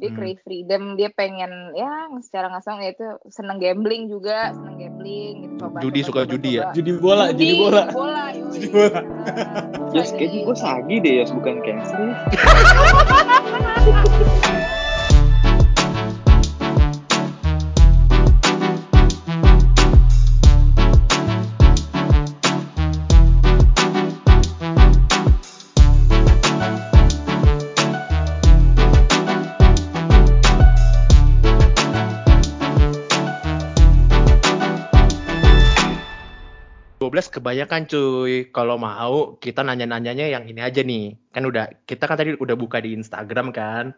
dia Hmm. crave freedom dia pengen ya secara langsung ya itu seneng gambling juga seneng gambling gitu coba Judi, coba, suka coba, judi ya? coba. Judi bola, judi bola. judi bola yoi. Judi bola. Lagi. kayaknya gue sagi deh, Yos. Bukan cancer ya. Kebanyakan cuy. Kalau mau kita nanya-nanyanya yang ini aja nih. Kan udah kita kan tadi udah buka di Instagram kan.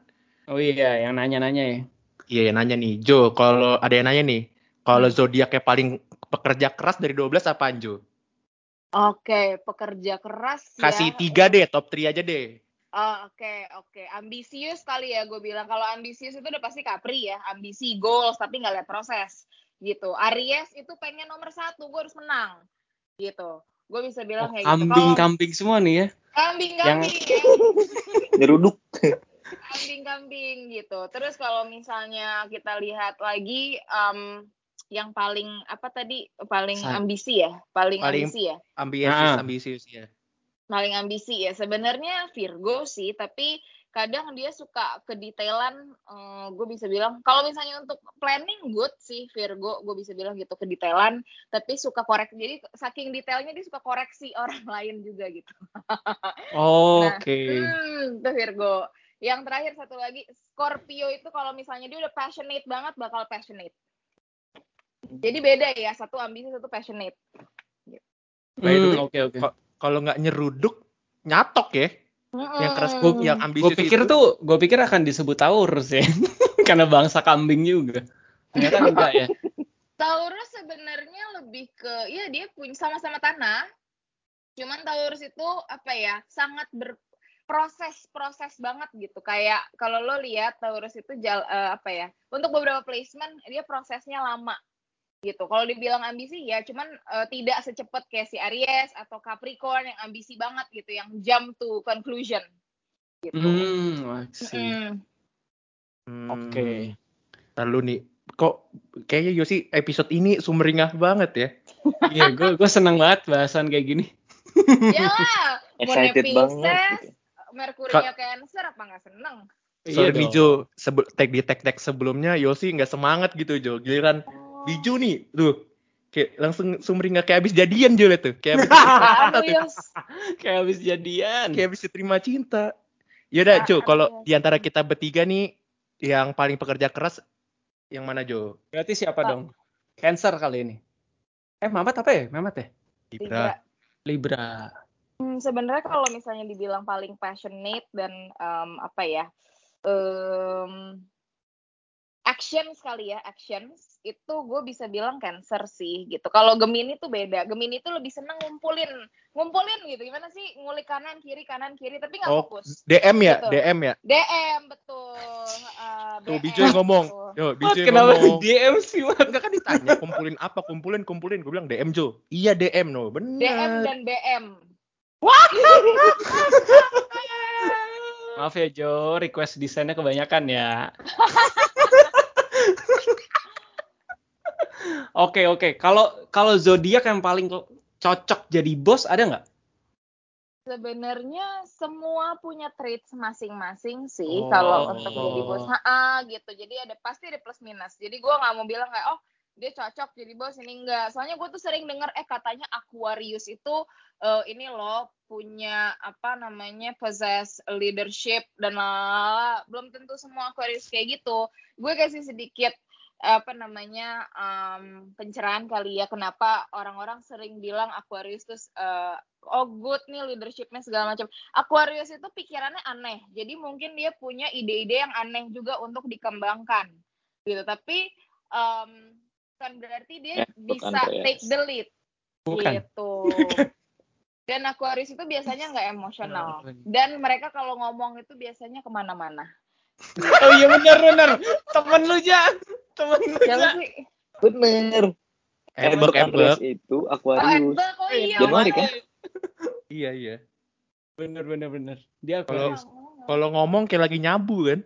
Oh iya, yang nanya-nanya ya. Iya yang nanya nih, Jo. Kalau ada yang nanya nih, kalau zodiak yang paling pekerja keras dari 12 apaan Jo? oke pekerja keras Kasih ya. tiga deh, top 3 aja deh. Oh, Oke, oke. Ambisius kali ya gue bilang. Kalau ambisius itu udah pasti Capri ya. Ambisi, goals, tapi nggak lihat proses. Gitu. Aries itu pengen nomor satu, gue harus menang. Gitu. Gue bisa bilang Oh, kayak gitu. Kalau kambing-kambing semua nih ya. Kambing-kambing. ya. Nyeruduk. Kambing-kambing gitu. Terus kalau misalnya kita lihat lagi, em, yang paling apa tadi? Paling Sa- ambisi ya? Paling, Paling- ambisi ya? Ambisius, Ah. ambisius ya. paling ambisi ya sebenarnya Virgo sih tapi kadang dia suka kedetailan eh, gue bisa bilang kalau misalnya untuk planning good sih Virgo. Gue bisa bilang gitu kedetailan tapi suka korek jadi saking detailnya dia suka koreksi orang lain juga gitu. Nah, Oke. hmm, itu Virgo. Yang terakhir satu lagi. Scorpio itu kalau misalnya dia udah passionate banget bakal passionate. Jadi beda ya satu ambisi satu passionate. Way, Hmm, Oke oke. Kalau nggak nyeruduk, nyatok ya. Yang keras, Mm-mm. yang Gue ambisius pikir itu. tuh, gue pikir akan disebut Taurus ya, karena bangsa kambing juga. Ternyata enggak ya. Taurus sebenarnya lebih ke ya dia punya sama-sama tanah. Cuman Taurus itu apa ya? sangat berproses proses banget gitu. Kayak kalau lo lihat Taurus itu jal, eh, apa ya? Untuk beberapa placement dia prosesnya lama gitu. Kalau dibilang ambisi ya cuman eh, tidak secepat kayak si Aries atau Capricorn yang ambisi banget gitu, yang jump to conclusion gitu. Hmm. Mm. Hmm. Oke. Lalu nih, kok kayaknya Yosi episode ini sumringah banget ya. Iya, gue gue seneng banget bahasan kayak gini. Yalah, Moonnya Excited banget. Pisces, Merkurinya Cancer apa nggak seneng? Sorry Iya nih. Jo, sebel tag di tag tag sebelumnya Yosi nggak semangat gitu Jo. Giliran Biju nih, tuh kayak langsung sumringah kayak habis jadian Jo liat tuh. Kayak habis. Kayak habis jadian. kayak habis diterima cinta. Yaudah Jo, Aduh. kalau di antara kita bertiga nih yang paling pekerja keras yang mana Jo? Berarti siapa Pak. dong? Cancer kali ini. Eh, Mamat apa ya? Mamat ya? Libra. Libra. Hmm, sebenarnya kalau misalnya dibilang paling passionate dan em, apa ya em, action sekali ya actions itu gue bisa bilang cancer sih gitu kalau gemini tuh beda gemini tuh lebih seneng ngumpulin ngumpulin gitu gimana sih ngulik kanan kiri kanan kiri tapi nggak Oh, fokus DM ya, Gitu. DM ya. DM betul uh, Tuh yang ngomong. Yo, yang kenapa ngomong. DM sih, Mat? Enggak kan ditanya kumpulin apa? Kumpulin, kumpulin. Gue bilang DM Jo. Iya DM no, bener. DM dan BM Maaf ya, Jo. Request desainnya kebanyakan ya. Oke, oke. Kalau kalau zodiak yang paling cocok jadi bos ada nggak? Sebenarnya semua punya traits masing-masing sih Oh. kalau untuk jadi bos. Ha gitu. Jadi ada pasti ada plus minus. Jadi gua nggak mau bilang kayak oh dia cocok jadi bos ini enggak. Soalnya gue tuh sering denger eh katanya Aquarius itu eh, ini loh punya apa namanya possess leadership dan lalala. belum tentu semua Aquarius kayak gitu. Gue kasih sedikit apa namanya em, pencerahan kali ya kenapa orang-orang sering bilang Aquarius tuh eh, oh good nih leadershipnya segala macam. Aquarius itu pikirannya aneh, jadi mungkin dia punya ide-ide yang aneh juga untuk dikembangkan, gitu. Tapi em, bukan berarti dia bukan, bisa Andreas. take the lead, Bukan. gitu. Dan Aquarius itu biasanya nggak emosional. Bukan. Dan mereka kalau ngomong itu biasanya ke mana-mana. Oh iya benar benar. Temen lu ja. Temen lu Siapa sih? Bener. Embek embek. itu Oh, Aquarius. Oh iya. Januari kan? Iya, iya. Bener bener bener. Dia Kalau Aquarius. kalau ngomong kayak lagi nyabu kan.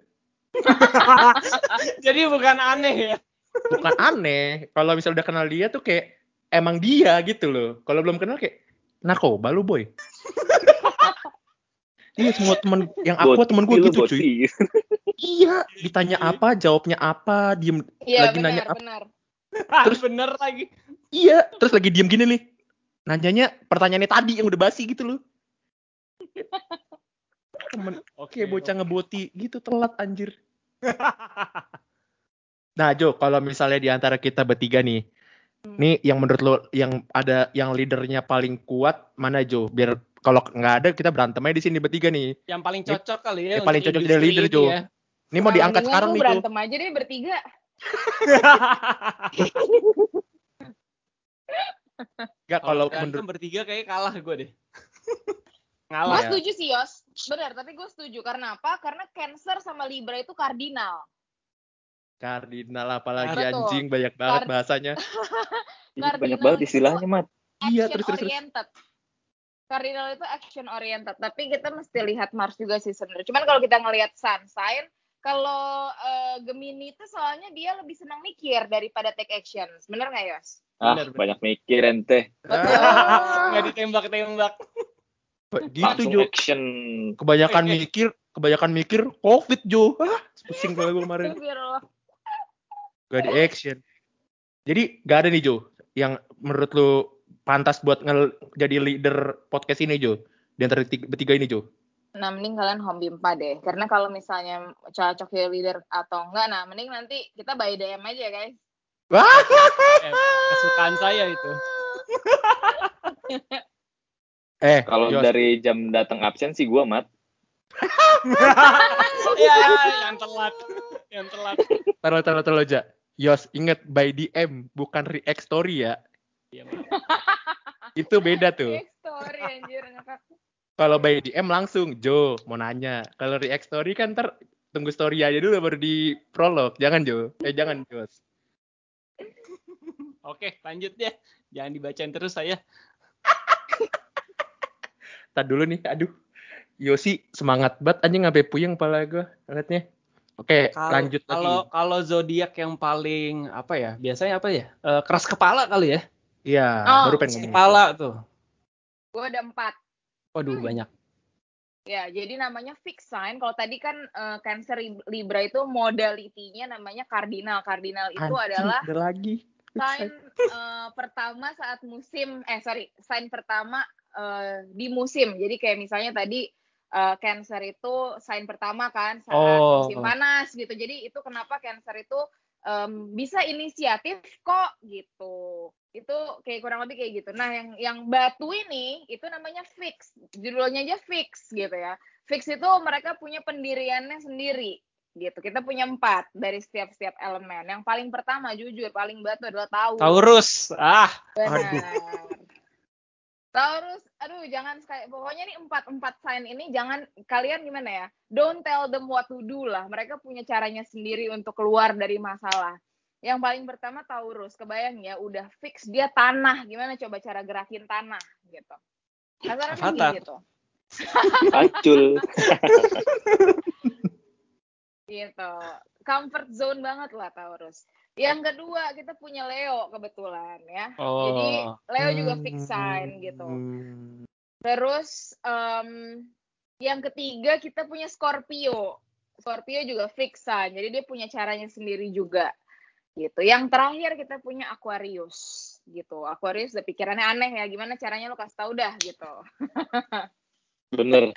Jadi bukan aneh ya. Bukan aneh. Kalau misalnya udah kenal dia tuh kayak emang dia gitu loh. Kalau belum kenal kayak narkoba lu boy. Iya semua temen yang aku temen gue gitu cuy. Iya, ditanya apa, jawabnya apa, diem Iya lagi nanya benar apa. benar. Terus bener lagi. Iya, terus lagi diem gini nih. Nanyanya pertanyaannya tadi yang udah basi gitu loh. Temen Oke, kayak bocah ngeboti gitu telat anjir. Nah Jo, kalau misalnya di antara kita bertiga nih, Hmm. nih yang menurut lo yang ada yang leadernya paling kuat mana Jo? Biar kalau nggak ada kita berantem aja di sini bertiga nih. Yang paling cocok kali ya. yang paling cocok jadi leader, Jo. ya. Ini mau Nah, diangkat sekarang nih berantem aja deh bertiga. Enggak Kalau menurut bertiga kayak kalah gue deh. Gue Ngalah. Iya. setuju sih Yos. Benar, tapi gue setuju karena apa? Karena Cancer sama Libra itu kardinal. kardinal apalagi Betul. anjing banyak banget Kar- bahasanya. Banyak Kardinal banget istilahnya, Mat. Iya, terus, terus. oriented. Cardinal itu action oriented, tapi kita mesti lihat Mars juga sih sebenarnya. Cuman kalau kita ngelihat sun sign, kalau eh, Gemini itu soalnya dia lebih senang mikir daripada take action. Bener nggak Yos? Ah, Bener, bener. banyak mikir ente. Nggak ditembak-tembak. gitu Jo. action. Kebanyakan mikir, kebanyakan mikir Covid Jo. Ah, pusing gue kemarin. Gak di action. Jadi gak ada nih Jo yang menurut lu pantas buat ngel jadi leader podcast ini Jo. Di antara tiga, bertiga ini Jo. Nah, mending kalian home bimpa deh. Karena kalau misalnya cocok jadi leader atau enggak, nah mending nanti kita by DM aja guys. Wah. Eh, kesukaan saya itu. Eh, Kalau dari jam datang absen sih gua, Mat. ya, yang telat. Yang telat. taruh taruh taruh aja. Yos, inget by DM bukan react story ya. Iya, Itu beda tuh. Next story anjir ngakak. Kalau by DM langsung, Jo mau nanya. Kalau react story kan ntar tunggu story aja dulu baru di prolog. Jangan Jo. Eh jangan Yos. Oke, lanjut deh. Jangan dibacain terus saya. Tadi dulu nih, aduh. Yosi semangat banget anjing ngapain puyeng kepala gue liatnya. Oke, Kalau- lanjut lagi. Kalau kalau zodiak yang paling apa ya? Biasanya apa ya? Eh, keras kepala kali ya. Iya, Oh, baru pengen ngomong. Kepala tuh. Gue ada empat. Waduh, banyak. Ya, jadi namanya fixed sign. Kalau tadi kan eh, Cancer Libra itu modalitinya namanya kardinal. Kardinal itu Anjing, adalah ada lagi. sign eh, pertama saat musim eh sorry, sign pertama eh, di musim. Jadi kayak misalnya tadi eh, Cancer itu sign pertama kan saat Oh. musim panas gitu. Jadi itu kenapa Cancer itu em, bisa inisiatif kok gitu. Itu kayak kurang lebih kayak gitu. Nah, yang yang batu ini itu namanya fix. Judulnya aja fix gitu ya. Fix itu mereka punya pendiriannya sendiri gitu. Kita punya empat dari setiap-setiap elemen. Yang paling pertama jujur paling batu adalah Taurus. Taurus. Ah, Benar. Taurus, aduh jangan sekali, pokoknya nih empat empat sign ini jangan kalian gimana ya? Don't tell them what to do lah. Mereka punya caranya sendiri untuk keluar dari masalah. Yang paling pertama Taurus, kebayang ya, udah fix dia tanah. Gimana coba cara gerakin tanah gitu? Kasarnya Avatar. gitu. Pacul. Gitu. Comfort zone banget lah Taurus. Yang kedua kita punya Leo kebetulan ya. Oh. Jadi Leo juga fix sign gitu. Hmm. Terus em, yang ketiga kita punya Scorpio. Scorpio juga fix sign. Jadi dia punya caranya sendiri juga. Gitu. Yang terakhir kita punya Aquarius gitu. Aquarius udah pikirannya aneh ya. Gimana caranya lo kasih tau dah gitu. Bener.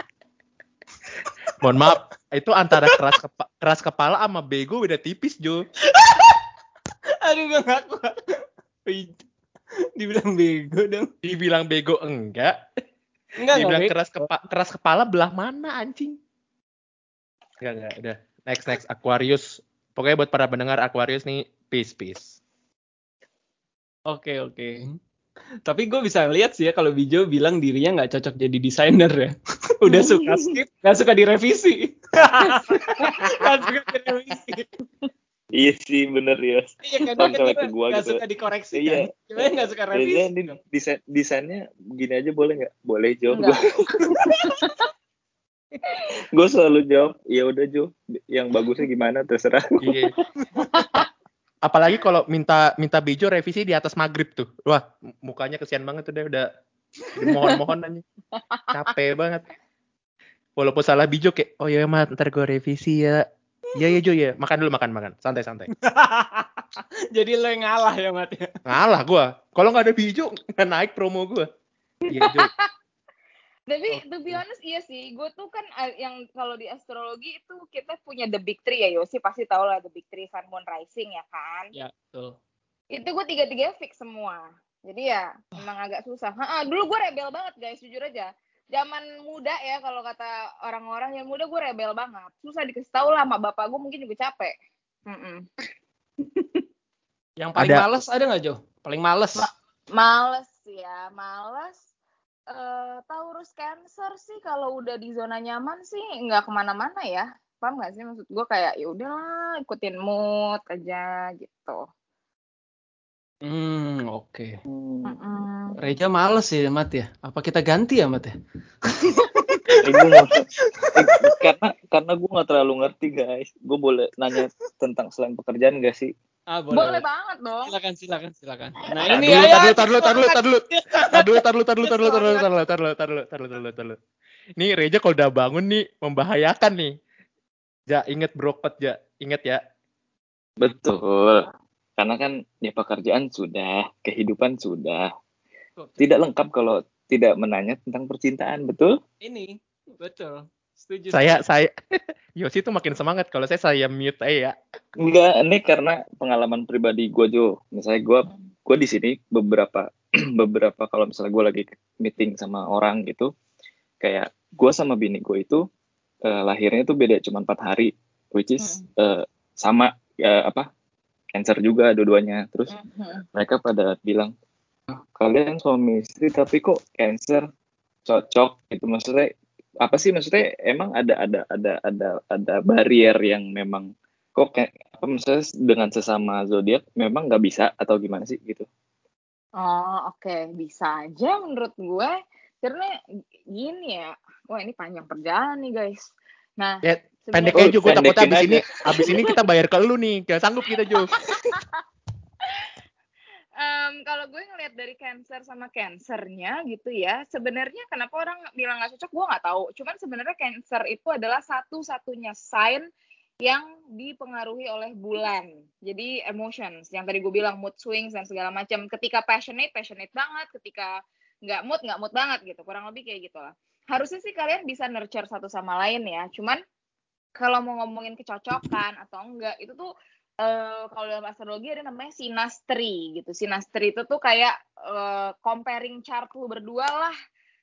Mohon maaf, itu antara keras kepa- keras kepala sama bego beda tipis Jo. Aduh, gue gak kuat. Dibilang bego dong. Dibilang bego enggak, Enggak, dibilang enggak. keras kepa keras kepala belah mana anjing? Enggak enggak, udah. Next next Aquarius. Pokoknya buat para pendengar Aquarius nih peace peace. Oke, oke. Tapi gue bisa lihat sih ya kalau Bijo bilang dirinya nggak cocok jadi desainer ya. Udah suka skip, nggak suka direvisi. Nggak suka direvisi. Iya sih, bener ya. Iya kan, Kalau kan ke gua gitu. suka dikoreksi Iya. kan. Gimana nggak suka revisi? Di desain, desainnya gini aja boleh nggak? Boleh Jo. Gue selalu jawab, ya udah Jo, yang bagusnya gimana terserah. Iya. Apalagi kalau minta minta Bejo revisi di atas maghrib tuh. Wah, mukanya kesian banget tuh dia udah mohon-mohon aja. Capek banget. Walaupun salah Bejo kayak, oh ya mat, ntar gue revisi ya. Iya iya Jo ya, makan dulu makan makan, santai santai. Jadi lo yang ngalah ya Mat ya. Ngalah gua. Kalau nggak ada Bejo nggak naik promo gua. Iya Jo. Tapi to be honest iya sih, gue tuh kan yang kalau di astrologi itu kita punya the big three ya Yosi pasti tau lah the big three Sun Moon Rising ya kan. Ya, betul. Itu gue tiga tiga fix semua. Jadi ya emang agak susah. Ha, dulu gue rebel banget guys jujur aja. Zaman muda ya kalau kata orang-orang yang muda gue rebel banget. Susah dikasih tahu lah sama bapak gue mungkin juga capek. Mm-mm. Yang paling Ada. males ada nggak Jo? Paling males. Ma- Males ya, males. Eh, Taurus Cancer sih kalau udah di zona nyaman sih nggak ke mana-mana ya. Paham nggak sih maksud gue kayak ya udahlah ikutin mood aja gitu. Hmm, oke. Mm-mm. Reja males ya Mat ya. Apa kita ganti ya Mat ya? Eh, eh, karena karena gue nggak terlalu ngerti guys. Gue boleh nanya tentang selain pekerjaan gak sih? Ah, Boleh banget dong. Silakan, silakan, silakan. Nah, ini ya, tar dulu, tar dulu, tar dulu, tar dulu, tar dulu, tar dulu, tar dulu, tar dulu, tar dulu, tar dulu, tar dulu, tar dulu, tar dulu, tar dulu, tar dulu. Ini Reja kalau udah bangun nih membahayakan nih. Ja, inget brokot ja, inget ya. Betul. Karena kan ya pekerjaan sudah, kehidupan sudah. Tidak lengkap kalau tidak menanya tentang percintaan, betul? Ini, betul. Setuju. Saya, saya, Yosi tuh makin semangat kalau saya saya mute aja ya. Enggak, ini karena pengalaman pribadi gue Jo. Misalnya gue gue di sini beberapa beberapa kalau misalnya gue lagi meeting sama orang gitu, kayak gue sama bini gue itu eh, lahirnya tuh beda cuma empat hari, which is eh, sama ya apa cancer juga dua-duanya. Terus Mhm. mereka pada bilang "Ah, kalian suami istri tapi kok cancer cocok gitu maksudnya apa sih maksudnya emang ada ada ada ada ada barrier yang memang kok kayak apa misalnya dengan sesama zodiak memang nggak bisa atau gimana sih gitu Oh oke bisa aja menurut gue karena gini ya. Wah ini panjang perjalanan nih guys. Nah Ya, sebenarnya- Pendek aja gue takutnya abis aja. ini, abis ini kita bayar ke lu nih. Gak sanggup kita Jo. Em, kalau gue ngelihat dari cancer sama cancernya gitu ya, sebenarnya kenapa orang bilang nggak cocok, gue nggak tahu. Cuman sebenarnya cancer itu adalah satu-satunya sign yang dipengaruhi oleh bulan. Jadi emotions, yang tadi gue bilang mood swings dan segala macam. Ketika passionate, passionate banget. Ketika nggak mood, nggak mood banget gitu. Kurang lebih kayak gitu lah. Harusnya sih kalian bisa nurture satu sama lain ya. Cuman kalau mau ngomongin kecocokan atau enggak, itu tuh eh, kalau dalam astrologi ada namanya sinastri gitu. Sinastri itu tuh kayak eh, comparing chart lu berdua lah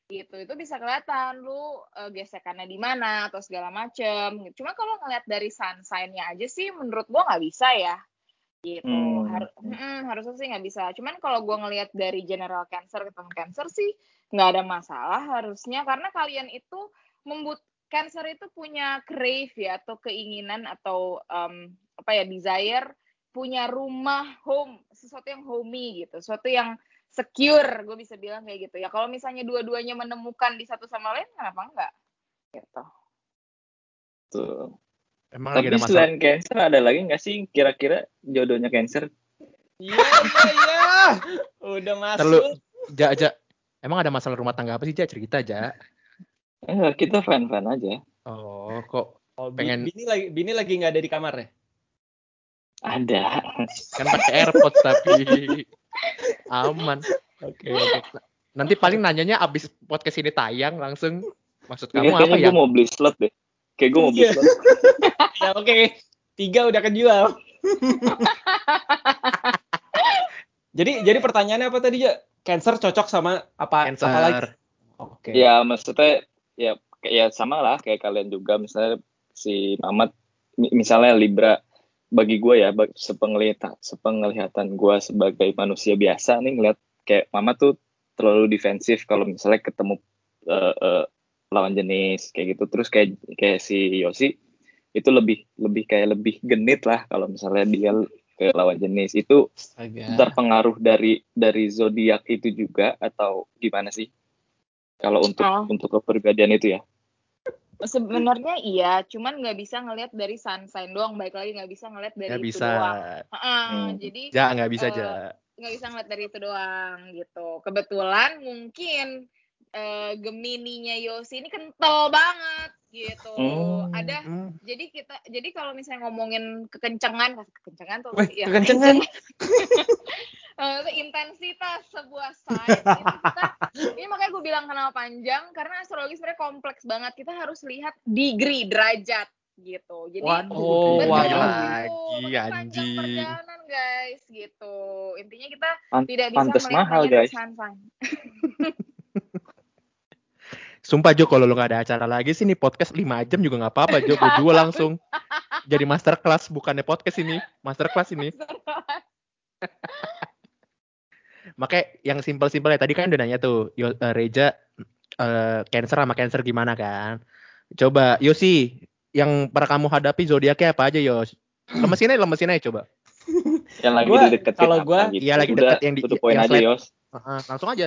gitu. Itu bisa kelihatan lu eh, gesekannya di mana atau segala macem. Gitu. Cuma kalau ngeliat dari sun sign-nya aja sih menurut gua nggak bisa ya. Gitu. Hmm. Har- mm, harusnya sih nggak bisa. Cuman kalau gua ngelihat dari general cancer ketemu cancer sih nggak ada masalah harusnya karena kalian itu membut Cancer itu punya crave ya atau keinginan atau em, apa ya desire punya rumah home sesuatu yang homey gitu sesuatu yang secure gue bisa bilang kayak gitu ya kalau misalnya dua-duanya menemukan di satu sama lain kenapa enggak gitu tuh Emang lagi tapi ada masalah. selain cancer ada lagi nggak sih kira-kira jodohnya cancer Iya, iya, iya. Udah masuk. Terlalu, Ja, Ja. Emang ada masalah rumah tangga apa sih, Ja? Cerita, Ja. Enggak, kita fan-fan aja Oh, kok Oh, pengen- Bini lagi Bini lagi nggak ada di kamar ya? ada kan pakai AirPods tapi aman. Oke, oke. Nanti paling nanyanya abis podcast ini tayang langsung maksud kamu Kayaknya apa ya? gue mau beli slot deh kayak gue mau beli Iya. slot ya oke. Tiga udah kejual. jadi jadi pertanyaannya apa tadi ya? Cancer cocok sama apa? Cancer. Apa lagi? Oke. Ya maksudnya ya kayak ya sama lah kayak kalian juga misalnya si Mamat mi- misalnya Libra bagi gue ya sepenglihatan sepenglihatan gue sebagai manusia biasa nih ngeliat kayak Mamat tuh terlalu defensif kalau misalnya ketemu eh, eh, lawan jenis kayak gitu terus kayak kayak si Yosi itu lebih lebih kayak lebih genit lah kalau misalnya dia ke lawan jenis itu Astaga. terpengaruh dari dari zodiak itu juga atau gimana sih? Kalau untuk Oh. untuk kepribadian itu ya? Sebenarnya iya, cuman nggak bisa ngelihat dari sun sign doang. Baik lagi nggak bisa ngelihat dari Nggak itu bisa. doang. Heeh, Hmm. Jadi Ja, nggak bisa, Eh, Ja. nggak bisa ngeliat dari itu doang gitu. Kebetulan mungkin eh, Gemininya Yosi ini kental banget gitu. Hmm. Ada Hmm. jadi kita jadi kalau misalnya ngomongin kekencengan, kekencengan tuh Wih, ya, kekencengan. eh, itu intensitas sebuah sign itu kita ini makanya gue bilang kenal panjang karena astrologi sebenarnya kompleks banget kita harus lihat degree derajat gitu jadi Waduh, Oh, betul waduh. gitu. lagi panjang anjing. perjalanan guys gitu intinya kita Pan- tidak bisa pantes melihat mahal, guys. Sumpah Jo, kalau lu nggak ada acara lagi sih nih podcast 5 jam juga nggak apa-apa Jo. Gue jual langsung. Jadi masterclass bukannya podcast ini, masterclass ini. Makanya yang simpel-simpel ya tadi kan udah nanya tuh, Yo, eh, Reja eh, cancer sama cancer gimana kan? Coba Yosi, yang pernah kamu hadapi zodiaknya apa aja Yos? Lemesin aja, lemesin aja coba. Yang lagi Gua- dideketin kalau gua- gitu. Iya, lagi Udah, deket yang di- poin yang aja, slide. Yos. Heeh, langsung aja.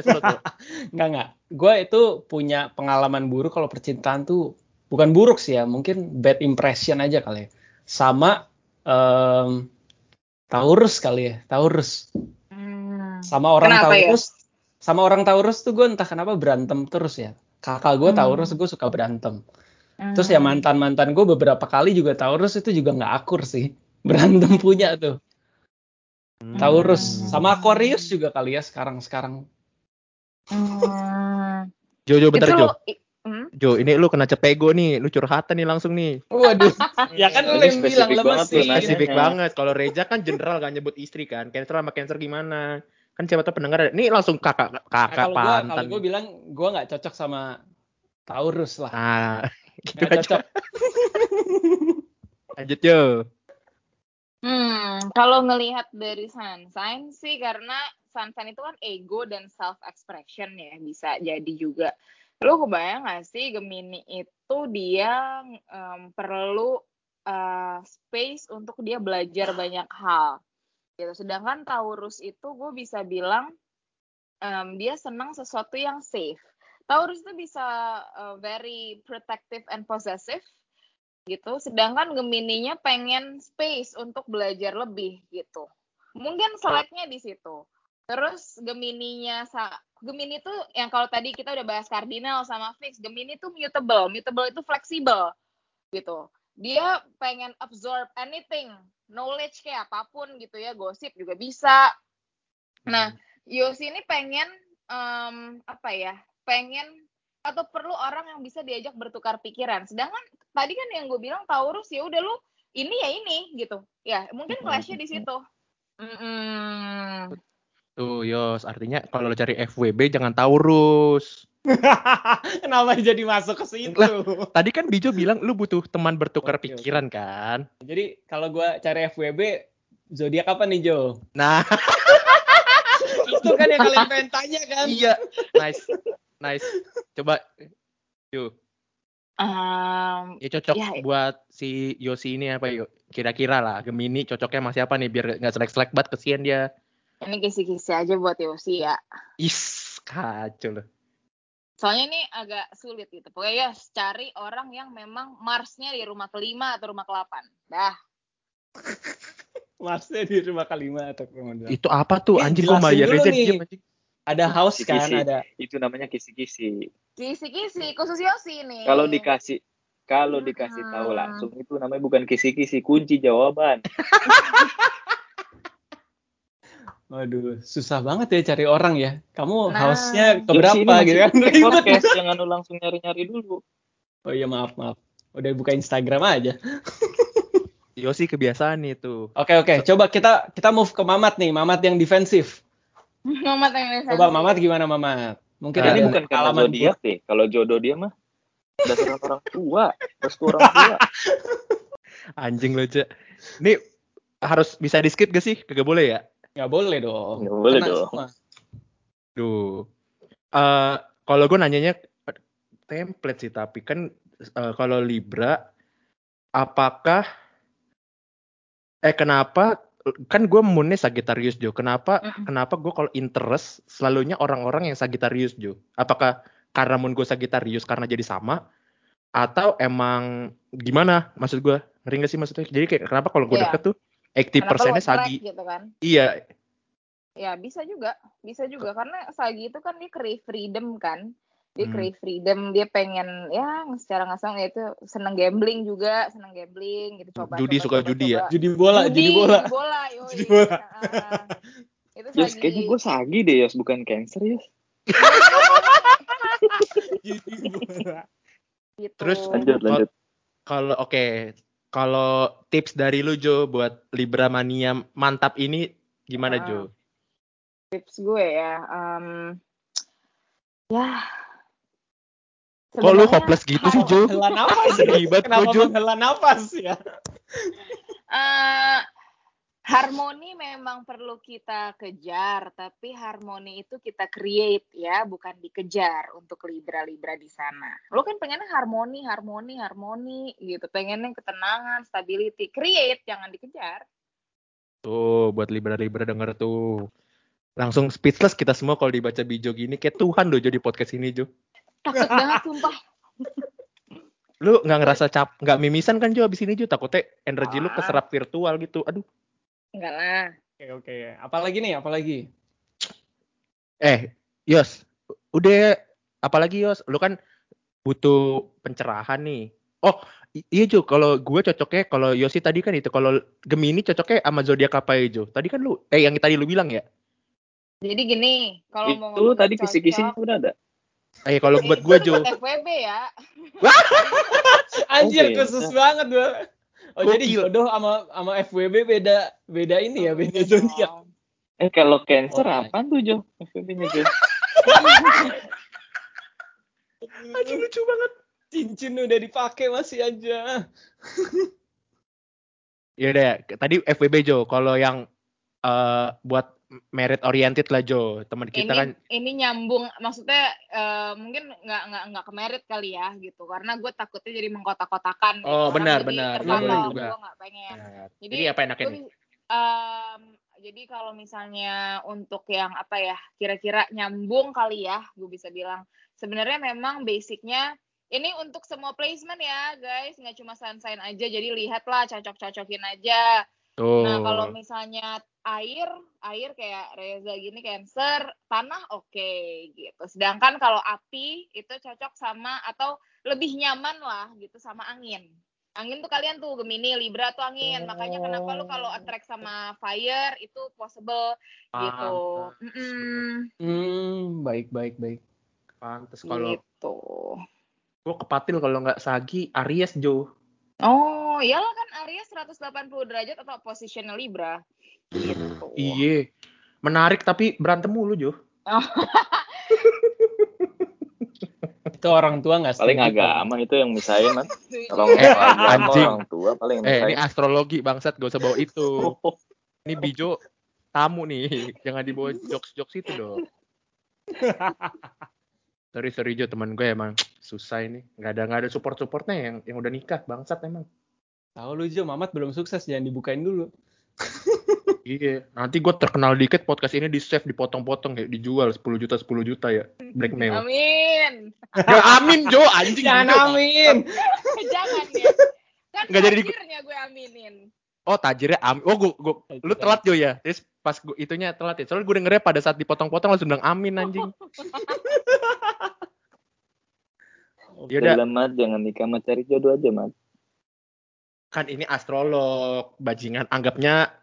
Enggak enggak. Gue itu punya pengalaman buruk kalau percintaan tuh bukan buruk sih ya, mungkin bad impression aja kali ya. Sama em, Taurus kali ya, Taurus. Hmm. Sama orang Kenapa ya? Taurus, sama orang Taurus tuh gue entah kenapa berantem terus ya. Kakak gue Hmm. Taurus, gue suka berantem. Terus ya mantan mantan gue beberapa kali juga Taurus itu juga nggak akur sih. Berantem punya tuh. Taurus Hmm. sama Aquarius juga kali ya sekarang sekarang. Hmm. Jo, Jo, bentar Itu Jo. hmm? Jo, ini lu kena cepego nih, lu curhatan nih langsung nih. Waduh, ya kan lu yang bilang spesifik lemes sih. spesifik banget. Kalau Reja kan general gak nyebut istri kan. Cancer sama cancer gimana? Kan siapa tahu pendengar ada. Ini langsung kakak Nah, kakak kalau gua kalau gue bilang gue nggak cocok sama Taurus lah. Nah, gitu aja. cocok. Lanjut Jo. Hmm, kalau ngelihat dari sun sign sih karena sun sign itu kan ego dan self expression ya bisa jadi juga. Lu kebayang gak sih Gemini itu dia em, perlu eh, space untuk dia belajar banyak hal. Gitu. Sedangkan Taurus itu gue bisa bilang em, dia senang sesuatu yang safe. Taurus itu bisa eh, very protective and possessive gitu. Sedangkan Gemininya pengen space untuk belajar lebih gitu. Mungkin seleknya di situ. Terus Gemininya sa- Gemini tuh yang kalau tadi kita udah bahas kardinal sama fix, Gemini tuh mutable. Mutable itu fleksibel gitu. Dia pengen absorb anything, knowledge kayak apa pun gitu ya, gosip juga bisa. Nah, Yosi ini pengen em, apa ya? Pengen atau perlu orang yang bisa diajak bertukar pikiran. Sedangkan tadi kan yang gue bilang Taurus ya udah lu ini ya ini gitu. Ya, mungkin clash-nya di situ. Mm-mm. Tuh Yos, artinya kalau lo cari FWB jangan Taurus. Kenapa jadi masuk ke situ? Lah. Tadi kan Bijo bilang lu butuh teman bertukar oke. pikiran kan. Jadi kalau gue cari FWB zodiak apa nih Jo? Nah, Itu kan yang kalian pengen tanya kan? iya. Nice. Nice. Coba yuk. Em, Ya cocok Ya. buat si Yosi ini apa yuk? Kira-kira lah Gemini cocoknya sama siapa nih biar nggak selek-selek banget kesian dia. ini kisi-kisi aja buat Yosi ya. Is, kacau loh. Soalnya ini agak sulit gitu. Pokoknya ya cari orang yang memang Marsnya di rumah kelima atau rumah ke-8. Dah. Marsnya di rumah kelima atau kemudian. Itu apa tuh anjing kok diem anjing. Ada house kan, Kisi-kisi. ada. Itu namanya kisi-kisi. Kisi-kisi khusus Yosi nih. Kalau dikasih kalau dikasih tahu langsung itu namanya bukan kisi-kisi, kunci jawaban. Waduh, susah banget ya cari orang ya. Kamu Nah. house-nya Yosi keberapa gitu kan? Ribet. podcast, jangan lu langsung nyari-nyari dulu. Oh iya maaf maaf. Udah buka Instagram aja. Yosi kebiasaan nih tuh. Oke oke, coba kita kita move ke Mamat nih, Mamat yang defensif. Mamat yang Coba Mamat gimana Mamat? Mungkin Nah, ini bukan karena pengalaman zodiak deh. Kalau jodoh dia mah dasar orang tua, restu orang tua. Anjing lo, Cek. Ini harus bisa di skip gak sih? Kagak boleh ya? Nggak boleh dong. Nggak boleh Kena dong. semua. Duh. Eh kalau gue nanyanya template sih, tapi kan eh, kalau Libra, apakah eh kenapa kan gue moonnya Sagittarius Jo. Kenapa Mm-mm. kenapa gue kalau interest selalunya orang-orang yang Sagittarius Jo? Apakah karena moon gue Sagittarius karena jadi sama atau emang gimana maksud gue ngerti gak sih maksudnya jadi kayak kenapa kalau gue Iya. deket tuh 80 Kenapa lu persennya sagi gitu kan? iya Ya bisa juga, bisa juga karena Sagi itu kan dia crave freedom kan. Dia Hmm. crave freedom, dia pengen ya secara nggak langsung ya itu seneng gambling juga, seneng gambling gitu coba. Judi, coba, suka coba, judi ya? coba. Judi bola, judi bola. Judi bola, yoi. Judi bola. Heeh. itu Yos, Sagi. kayaknya gue sagi deh Yos, bukan cancer Yos. Judi bola. gitu. Terus, Lanjut, lanjut. kalau oke kalau tips dari lu Jo buat Libra Mania mantap ini gimana Ah. Jo tips gue ya, em, ya. kok lu hopeless gitu sih Jo Menghela nafas. Banget Kenapa Jo. menghela nafas ya? eh harmoni memang perlu kita kejar, tapi harmoni itu kita create ya, bukan dikejar untuk libra-libra di sana. Lo kan pengennya harmoni, harmoni, harmoni gitu. Pengennya ketenangan, stability, create, jangan dikejar. Tuh, buat Libra-Libra denger tuh. Langsung speechless kita semua kalau dibaca Bijo gini. Kayak Tuhan loh Jo di podcast ini Jo. Takut banget sumpah. Lu nggak ngerasa cap, nggak mimisan kan Jo abis ini Jo? Takutnya energi lu Ah. keserap virtual gitu. Aduh. Enggak lah. Oke, oke. Apalagi nih, apalagi? Eh, Yos. Udah, apalagi Yos? Lu kan butuh pencerahan nih. Oh, iya Jo. Kalau gue cocoknya, kalau Yosi tadi kan itu. Kalau Gemini cocoknya sama zodiak apa ya Jo? Tadi kan lu, eh yang tadi lu bilang ya? Jadi gini, kalau mau Itu tadi cocok, kisi-kisinya udah ada. Eh kalau buat gue Jo. buat FWB ya. Anjir, Oke, khusus banget gua. Oh, jadi jodoh sama sama FWB beda beda ini ya, beda zodiak. Eh kalau cancer Oke. apaan tuh Jo? FVP-nya Jo. Aduh lucu banget. Cincin udah dipakai masih aja. Ya udah, ya. tadi FWB Jo. Kalau yang eh buat merit oriented lah Jo. Teman kita ini kan ini nyambung maksudnya eh, mungkin nggak nggak nggak ke merit kali ya gitu karena gue takutnya jadi mengkotak-kotakan gitu. Oh, Orang benar, benar. Juga. gue nggak pengen Jadi, Jadi apa enaknya nih? em, jadi kalau misalnya untuk yang apa ya kira-kira nyambung kali ya gue bisa bilang sebenarnya memang basicnya ini untuk semua placement ya guys nggak cuma sign-sign aja jadi lihatlah cocok-cocokin aja Tuh. Nah, kalau misalnya air, air kayak Reza gini Cancer, tanah oke gitu. Sedangkan kalau api itu cocok sama atau lebih nyaman lah gitu sama angin. Angin tuh kalian tuh Gemini, Libra tuh angin. Makanya kenapa lu kalau attract sama fire itu possible gitu. Pantes. Mm-mm, Hmm, baik baik baik. Pantes kalau gitu. gue kepatil kalau nggak Sagi, Aries Jo. Oh, iyalah kan Aries 180 derajat atau positional Libra. Gitu. Iye. Menarik tapi berantem mulu Jo. Itu orang tua nggak Paling agama itu yang misahin man. Kalau Eh, anjing. orang tua paling Eh ini astrologi bangsat gak usah bawa itu. Ini Bijo tamu nih, jangan dibawa jokes-jokes itu dong. sorry sorry Jo teman gue emang susah ini nggak ada nggak ada support supportnya yang yang udah nikah bangsat emang Tahu lu Jo, Mamat belum sukses, jangan dibukain dulu. iya nanti gue terkenal dikit podcast ini di save dipotong-potong ya dijual 10 juta 10 juta ya blackmail Amin. ya, amin Jo anjing Jangan Jo. amin. Jangan ya. Kan Nggak jadi di- akhirnya gue aminin. oh tajirnya amin oh gue gue lu telat Jo ya terus pas gua, itunya telat ya soalnya gue dengernya pada saat dipotong-potong langsung bilang amin anjing Yaudah. Udah mat jangan nikah mat cari jodoh aja mat. Kan ini astrolog bajingan anggapnya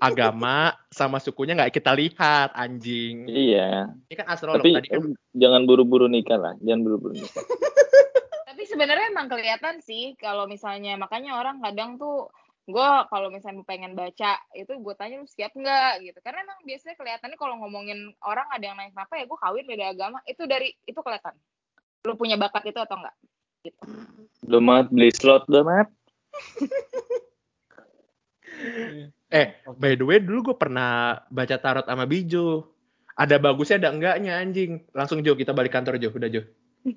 agama sama sukunya nggak kita lihat anjing. Iya. ini kan astrolog Tapi tadi. kan jangan buru-buru nikah lah. Jangan buru-buru nikah. Tapi sebenarnya emang kelihatan sih kalau misalnya makanya orang kadang tuh gue kalau misalnya pengen baca itu gue tanya lu siap nggak? Gitu. Karena emang biasanya kelihatannya kalau ngomongin orang ada yang naik apa ya gue kawin beda agama. Itu dari itu kelihatan. Lu punya bakat itu atau enggak gitu. Udah mat beli slot udah eh by the way dulu gue pernah baca tarot sama Bijo ada bagusnya ada enggaknya anjing langsung Jo kita balik kantor Jo udah Jo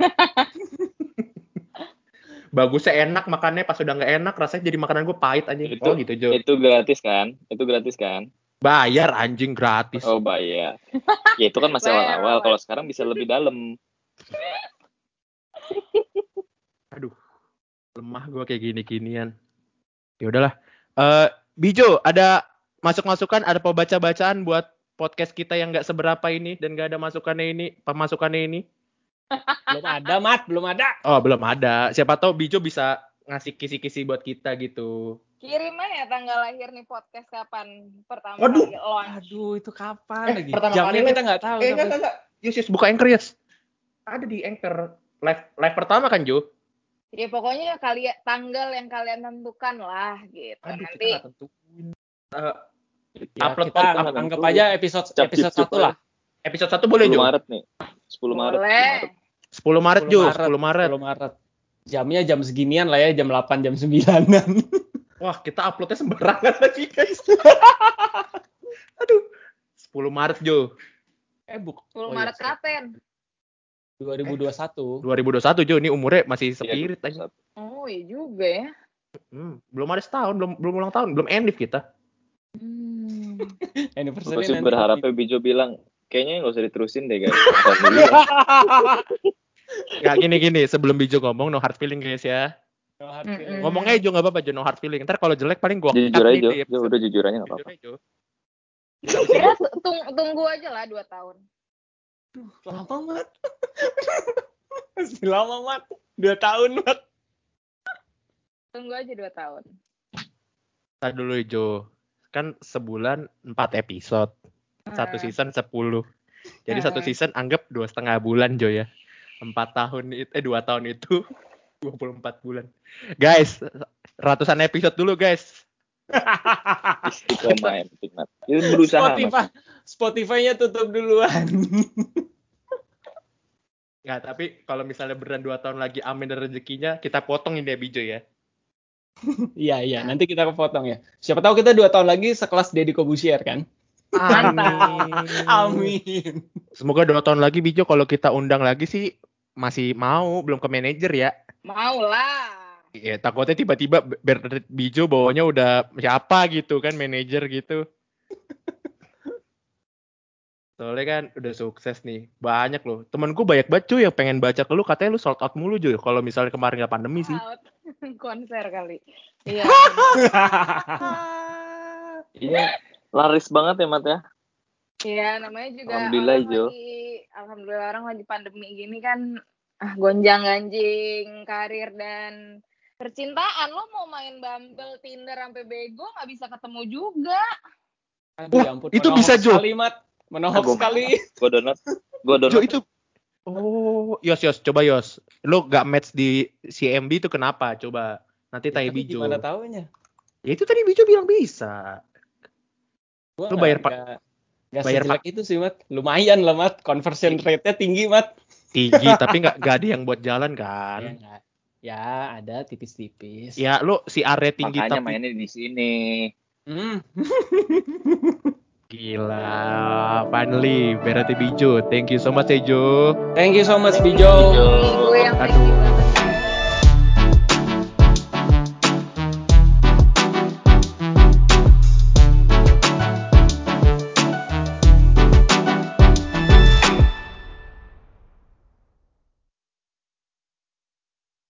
bagusnya enak makannya pas udah nggak enak rasanya jadi makanan gue pahit anjing Itu- oh gitu Jo Itu gratis kan? Itu gratis kan? bayar anjing gratis Oh bayar. ya itu kan masih awal-awal. awal. Kalau sekarang bisa lebih dalam. aduh lemah gue kayak gini-ginian. Ya udahlah. Eh Bijo, ada masuk-masukan, ada pembaca-bacaan buat podcast kita yang nggak seberapa ini dan nggak ada masukannya ini, pemasukannya ini? Belum ada, Mat. Belum ada. Oh, belum ada. Siapa tahu Bijo bisa ngasih kisi-kisi buat kita gitu. Kirim aja tanggal lahir nih podcast kapan pertama Waduh. kali launch. Aduh, itu kapan Eh, lagi? pertama Jamnya kali kita nggak tahu. Eh, enggak, enggak, enggak. Yes, yes, buka Anchor, yes. Ada di Anchor. Live, live pertama kan, Jo? Ya pokoknya kali tanggal yang kalian tentukan lah gitu. Aduh, Nanti kita nggak tentuin. Eh, Ya, Upload kita podcast anggap, kan anggap aja episode Cap episode satu lah. episode 1 boleh, 10 Jo? Maret nih. 10 Maret. 10 boleh. Maret. 10 Maret, 10 Jo. Maret. 10 Maret. 10 Maret. Jamnya jam seginian lah ya, jam 8, jam 9-an. Wah, kita uploadnya sembarangan lagi, guys. Aduh. 10 Maret, Jo. eh, buk. 10 oh iya, Maret siap. kapan? 2021. 2021, Jo. Ini umurnya masih Iya, spirit aja. Oh iya juga ya. Hmm, belum ada setahun, belum belum ulang tahun, belum end kita. Hmm. Anniversary Gue sih nanti. berharapnya Bijo bilang, kayaknya nggak usah diterusin deh guys. Alhamdulillah. Nggak gini-gini, sebelum Bijo ngomong no hard feeling guys ya. No hard feeling. Ngomong aja Jo nggak apa-apa Jo, no hard feeling. Ntar kalau jelek paling gua jujur aja Jo. udah jujur aja nggak Jujur apa-apa. Ya tung- tunggu aja lah 2 tahun. Lama, Mat. Masih lama, Mat. Dua tahun, Mat. Tunggu aja 2 tahun. Ntar dulu Jo. Kan sebulan 4 episode. Satu Hmm. season 10. Jadi Hmm. satu season anggap dua setengah bulan Jo ya. Empat tahun itu, eh dua tahun itu 24 bulan. Guys, ratusan episode dulu guys. Istiqomah yang penting Mat. Itu berusaha Spotify. Spotify-nya tutup duluan. Nggak, tapi kalau misalnya beneran dua tahun lagi amin dan rezekinya, kita potong ini ya Bijo ya. Iya, iya. Nanti kita kepotong ya. Siapa tahu kita dua tahun lagi sekelas Deddy Kobusier kan? Amin. Amin. Semoga dua tahun lagi Bijo kalau kita undang lagi sih masih mau, belum ke manajer ya. Mau lah. Ya takutnya tiba-tiba Bernard Bijo bawanya udah siapa gitu kan manajer gitu. Soalnya kan udah sukses nih. Banyak loh. Temenku banyak banget cuy yang pengen baca ke lu katanya lu sold out mulu cuy. Kalau misalnya kemarin nggak pandemi sih. Out. Konser kali. Iya. Iya. Laris banget ya Mat ya. Iya, namanya juga Alhamdulillah, orang Jo. lagi alhamdulillah orang lagi pandemi gini kan ah gonjang-ganjing karir dan percintaan lo mau main Bumble, Tinder sampai bego nggak bisa ketemu juga. Aduh, Wah, ya ampun. itu bisa, Jo. Sekali, Mat. Menohok Ah, gua sekali. Gue donat. Gue donat. Jo itu. Oh, Yos Yos, coba Yos. Lu gak match di CMB itu kenapa? Coba. Nanti tanya Tapi Bijo. Gimana taunya? Ya itu tadi Bijo bilang bisa. Gua Lu nggak- bayar, Pak. nggak bayar, sejelek itu sih, Mat. Lumayan lah, Mat. Conversion rate-nya tinggi, Mat. Tinggi tapi nggak nggak ada yang buat jalan Ya, kan. nggak. Ya, ada tipis-tipis. Ya lu si area tinggi Makanya tapi mainnya di sini. Hmm. gila. Finally, Berarti Bijo. Thank you so much ya Jo. Thank you so much, Bijo. Aduh.